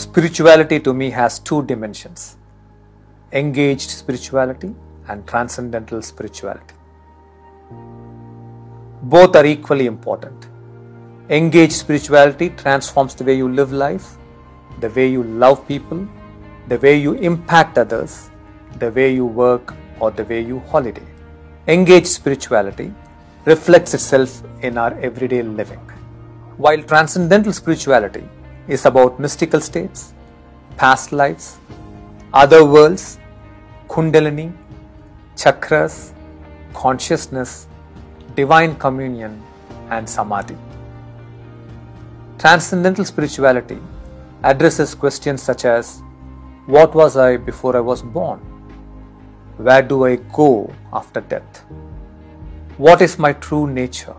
Spirituality to me has two dimensions engaged spirituality and transcendental spirituality. Both are equally important. Engaged spirituality transforms the way you live life, the way you love people, the way you impact others, the way you work, or the way you holiday. Engaged spirituality reflects itself in our everyday living. While transcendental spirituality is about mystical states, past lives, other worlds, kundalini, chakras, consciousness, divine communion, and samadhi. Transcendental spirituality addresses questions such as What was I before I was born? Where do I go after death? What is my true nature?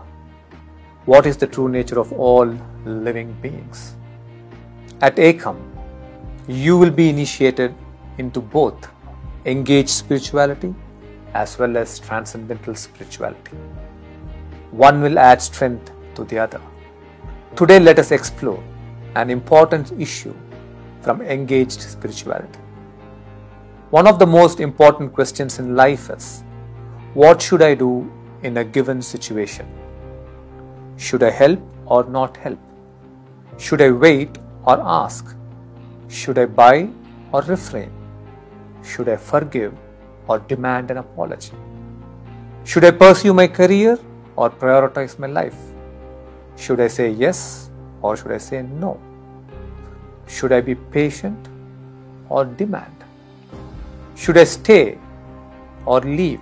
What is the true nature of all living beings? At Ekam, you will be initiated into both engaged spirituality as well as transcendental spirituality. One will add strength to the other. Today, let us explore an important issue from engaged spirituality. One of the most important questions in life is what should I do in a given situation? Should I help or not help? Should I wait or ask? Should I buy or refrain? Should I forgive or demand an apology? Should I pursue my career or prioritize my life? Should I say yes or should I say no? Should I be patient or demand? Should I stay or leave?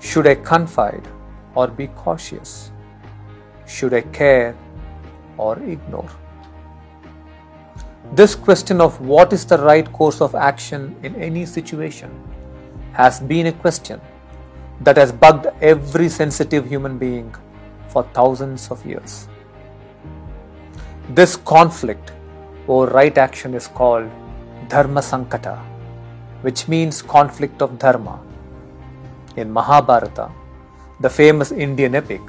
Should I confide or be cautious? Should I care or ignore? This question of what is the right course of action in any situation has been a question that has bugged every sensitive human being for thousands of years. This conflict over right action is called Dharma Sankata, which means conflict of Dharma. In Mahabharata, the famous Indian epic,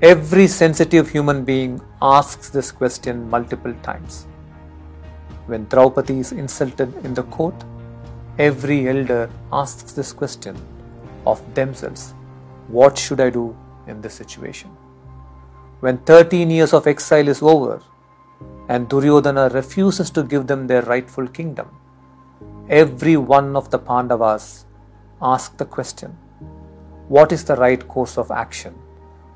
every sensitive human being asks this question multiple times. When Draupadi is insulted in the court, every elder asks this question of themselves What should I do in this situation? When 13 years of exile is over and Duryodhana refuses to give them their rightful kingdom, every one of the Pandavas ask the question What is the right course of action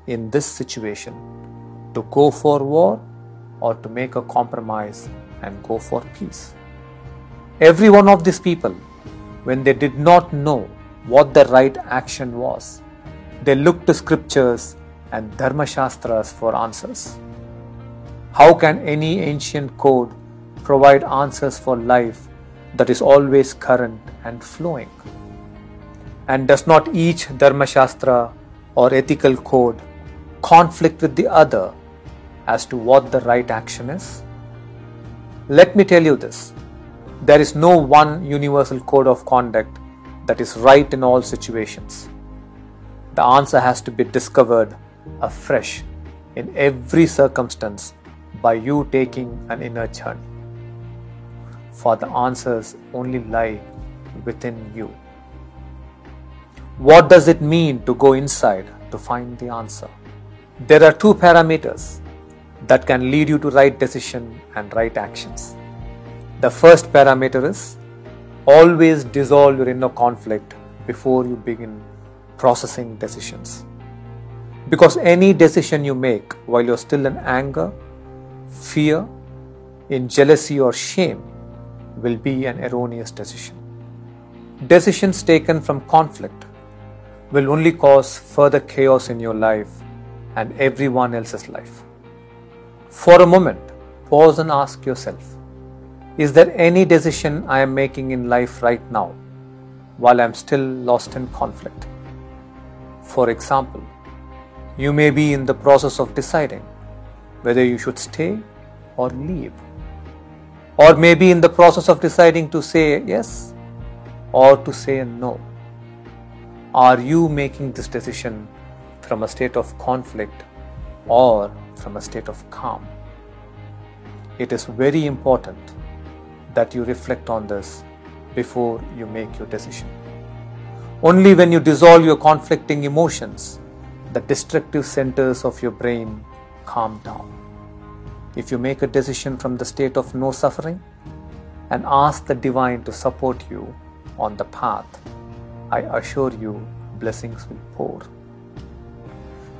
in this situation? To go for war or to make a compromise and go for peace. Every one of these people, when they did not know what the right action was, they looked to scriptures and Dharma Shastras for answers. How can any ancient code provide answers for life that is always current and flowing? And does not each Dharma Shastra or ethical code conflict with the other as to what the right action is? Let me tell you this there is no one universal code of conduct that is right in all situations. The answer has to be discovered afresh in every circumstance by you taking an inner journey. For the answers only lie within you. What does it mean to go inside to find the answer? There are two parameters that can lead you to right decision and right actions. The first parameter is always dissolve your inner conflict before you begin processing decisions. Because any decision you make while you're still in anger, fear, in jealousy, or shame will be an erroneous decision. Decisions taken from conflict will only cause further chaos in your life and everyone else's life. For a moment, pause and ask yourself Is there any decision I am making in life right now while I am still lost in conflict? For example, you may be in the process of deciding whether you should stay or leave, or maybe in the process of deciding to say yes or to say no. Are you making this decision from a state of conflict or from a state of calm? It is very important that you reflect on this before you make your decision. Only when you dissolve your conflicting emotions, the destructive centers of your brain calm down. If you make a decision from the state of no suffering and ask the divine to support you on the path, I assure you blessings will pour.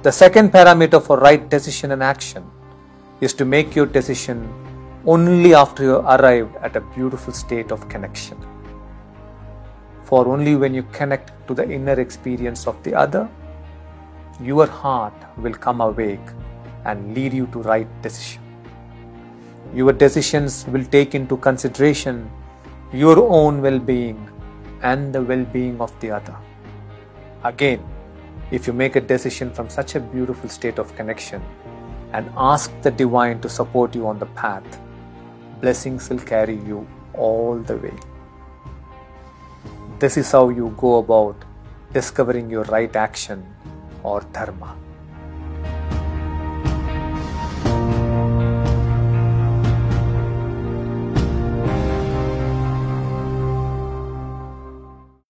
The second parameter for right decision and action is to make your decision only after you have arrived at a beautiful state of connection. For only when you connect to the inner experience of the other, your heart will come awake and lead you to right decision. Your decisions will take into consideration your own well being and the well being of the other. Again, if you make a decision from such a beautiful state of connection and ask the divine to support you on the path, blessings will carry you all the way. This is how you go about discovering your right action or dharma.